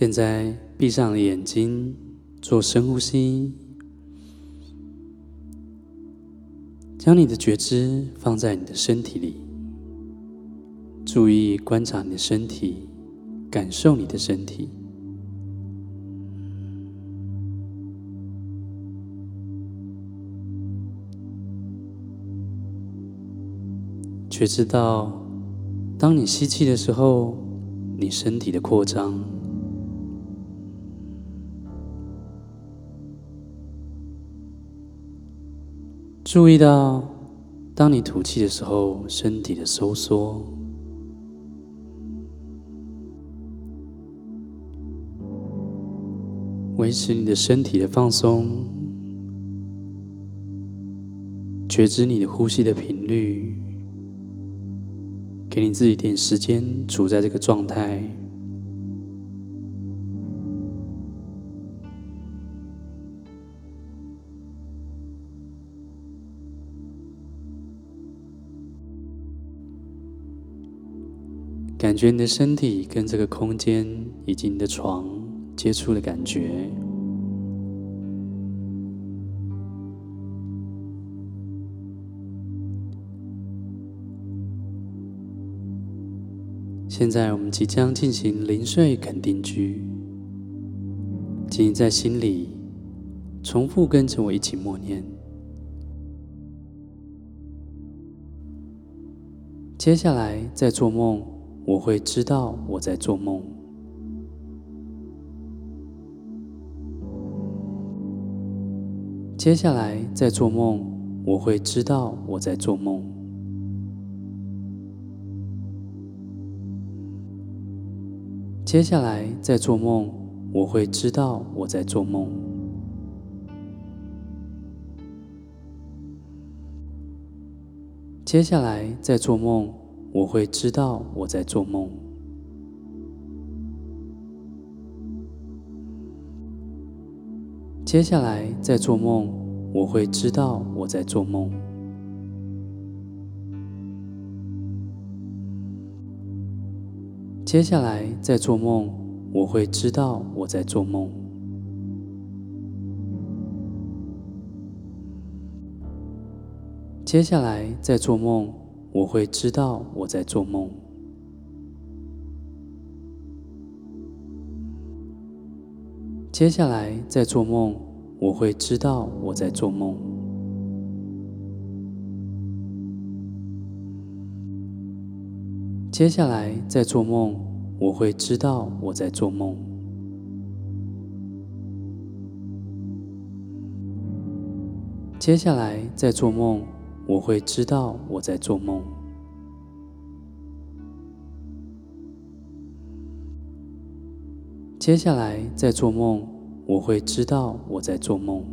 现在闭上了眼睛，做深呼吸，将你的觉知放在你的身体里，注意观察你的身体，感受你的身体，觉知到，当你吸气的时候，你身体的扩张。注意到，当你吐气的时候，身体的收缩。维持你的身体的放松，觉知你的呼吸的频率，给你自己一点时间处在这个状态。感觉你的身体跟这个空间以及你的床接触的感觉。现在我们即将进行临睡肯定句，请你在心里重复跟着我一起默念。接下来在做梦。我会知道我在做梦。接下来在做梦，我会知道我在做梦。接下来在做梦，我会知道我在做梦。接下来在做梦。我会知道我在做梦。接下来在做梦，我会知道我在做梦。接下来在做梦，我会知道我在做梦。接下来在做梦。我会知道我在做梦。接下来在做梦，我会知道我在做梦。接下来在做梦，我会知道我在做梦。接下来在做梦。我会知道我在做梦。接下来在做梦，我会知道我在做梦。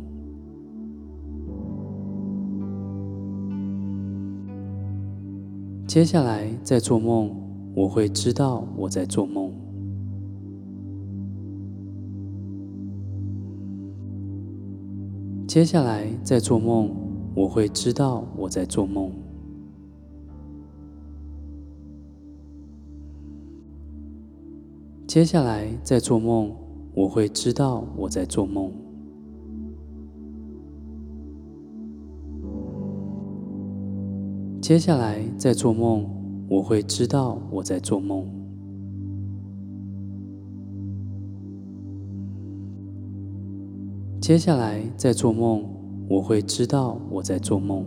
接下来在做梦，我会知道我在做梦。接下来在做梦。我会知道我在做梦。接下来在做梦，我会知道我在做梦。接下来在做梦，我会知道我在做梦。接下来在做梦。我会知道我在做梦。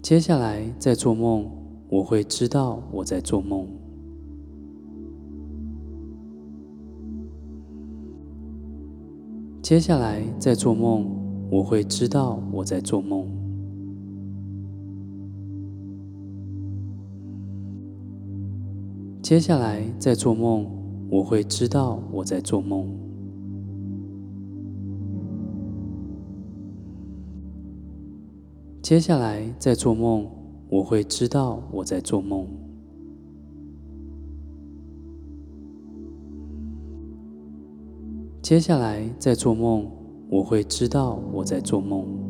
接下来在做梦，我会知道我在做梦。接下来在做梦，我会知道我在做梦。接下来在做梦。我会知道我在做梦。接下来在做梦，我会知道我在做梦。接下来在做梦，我会知道我在做梦。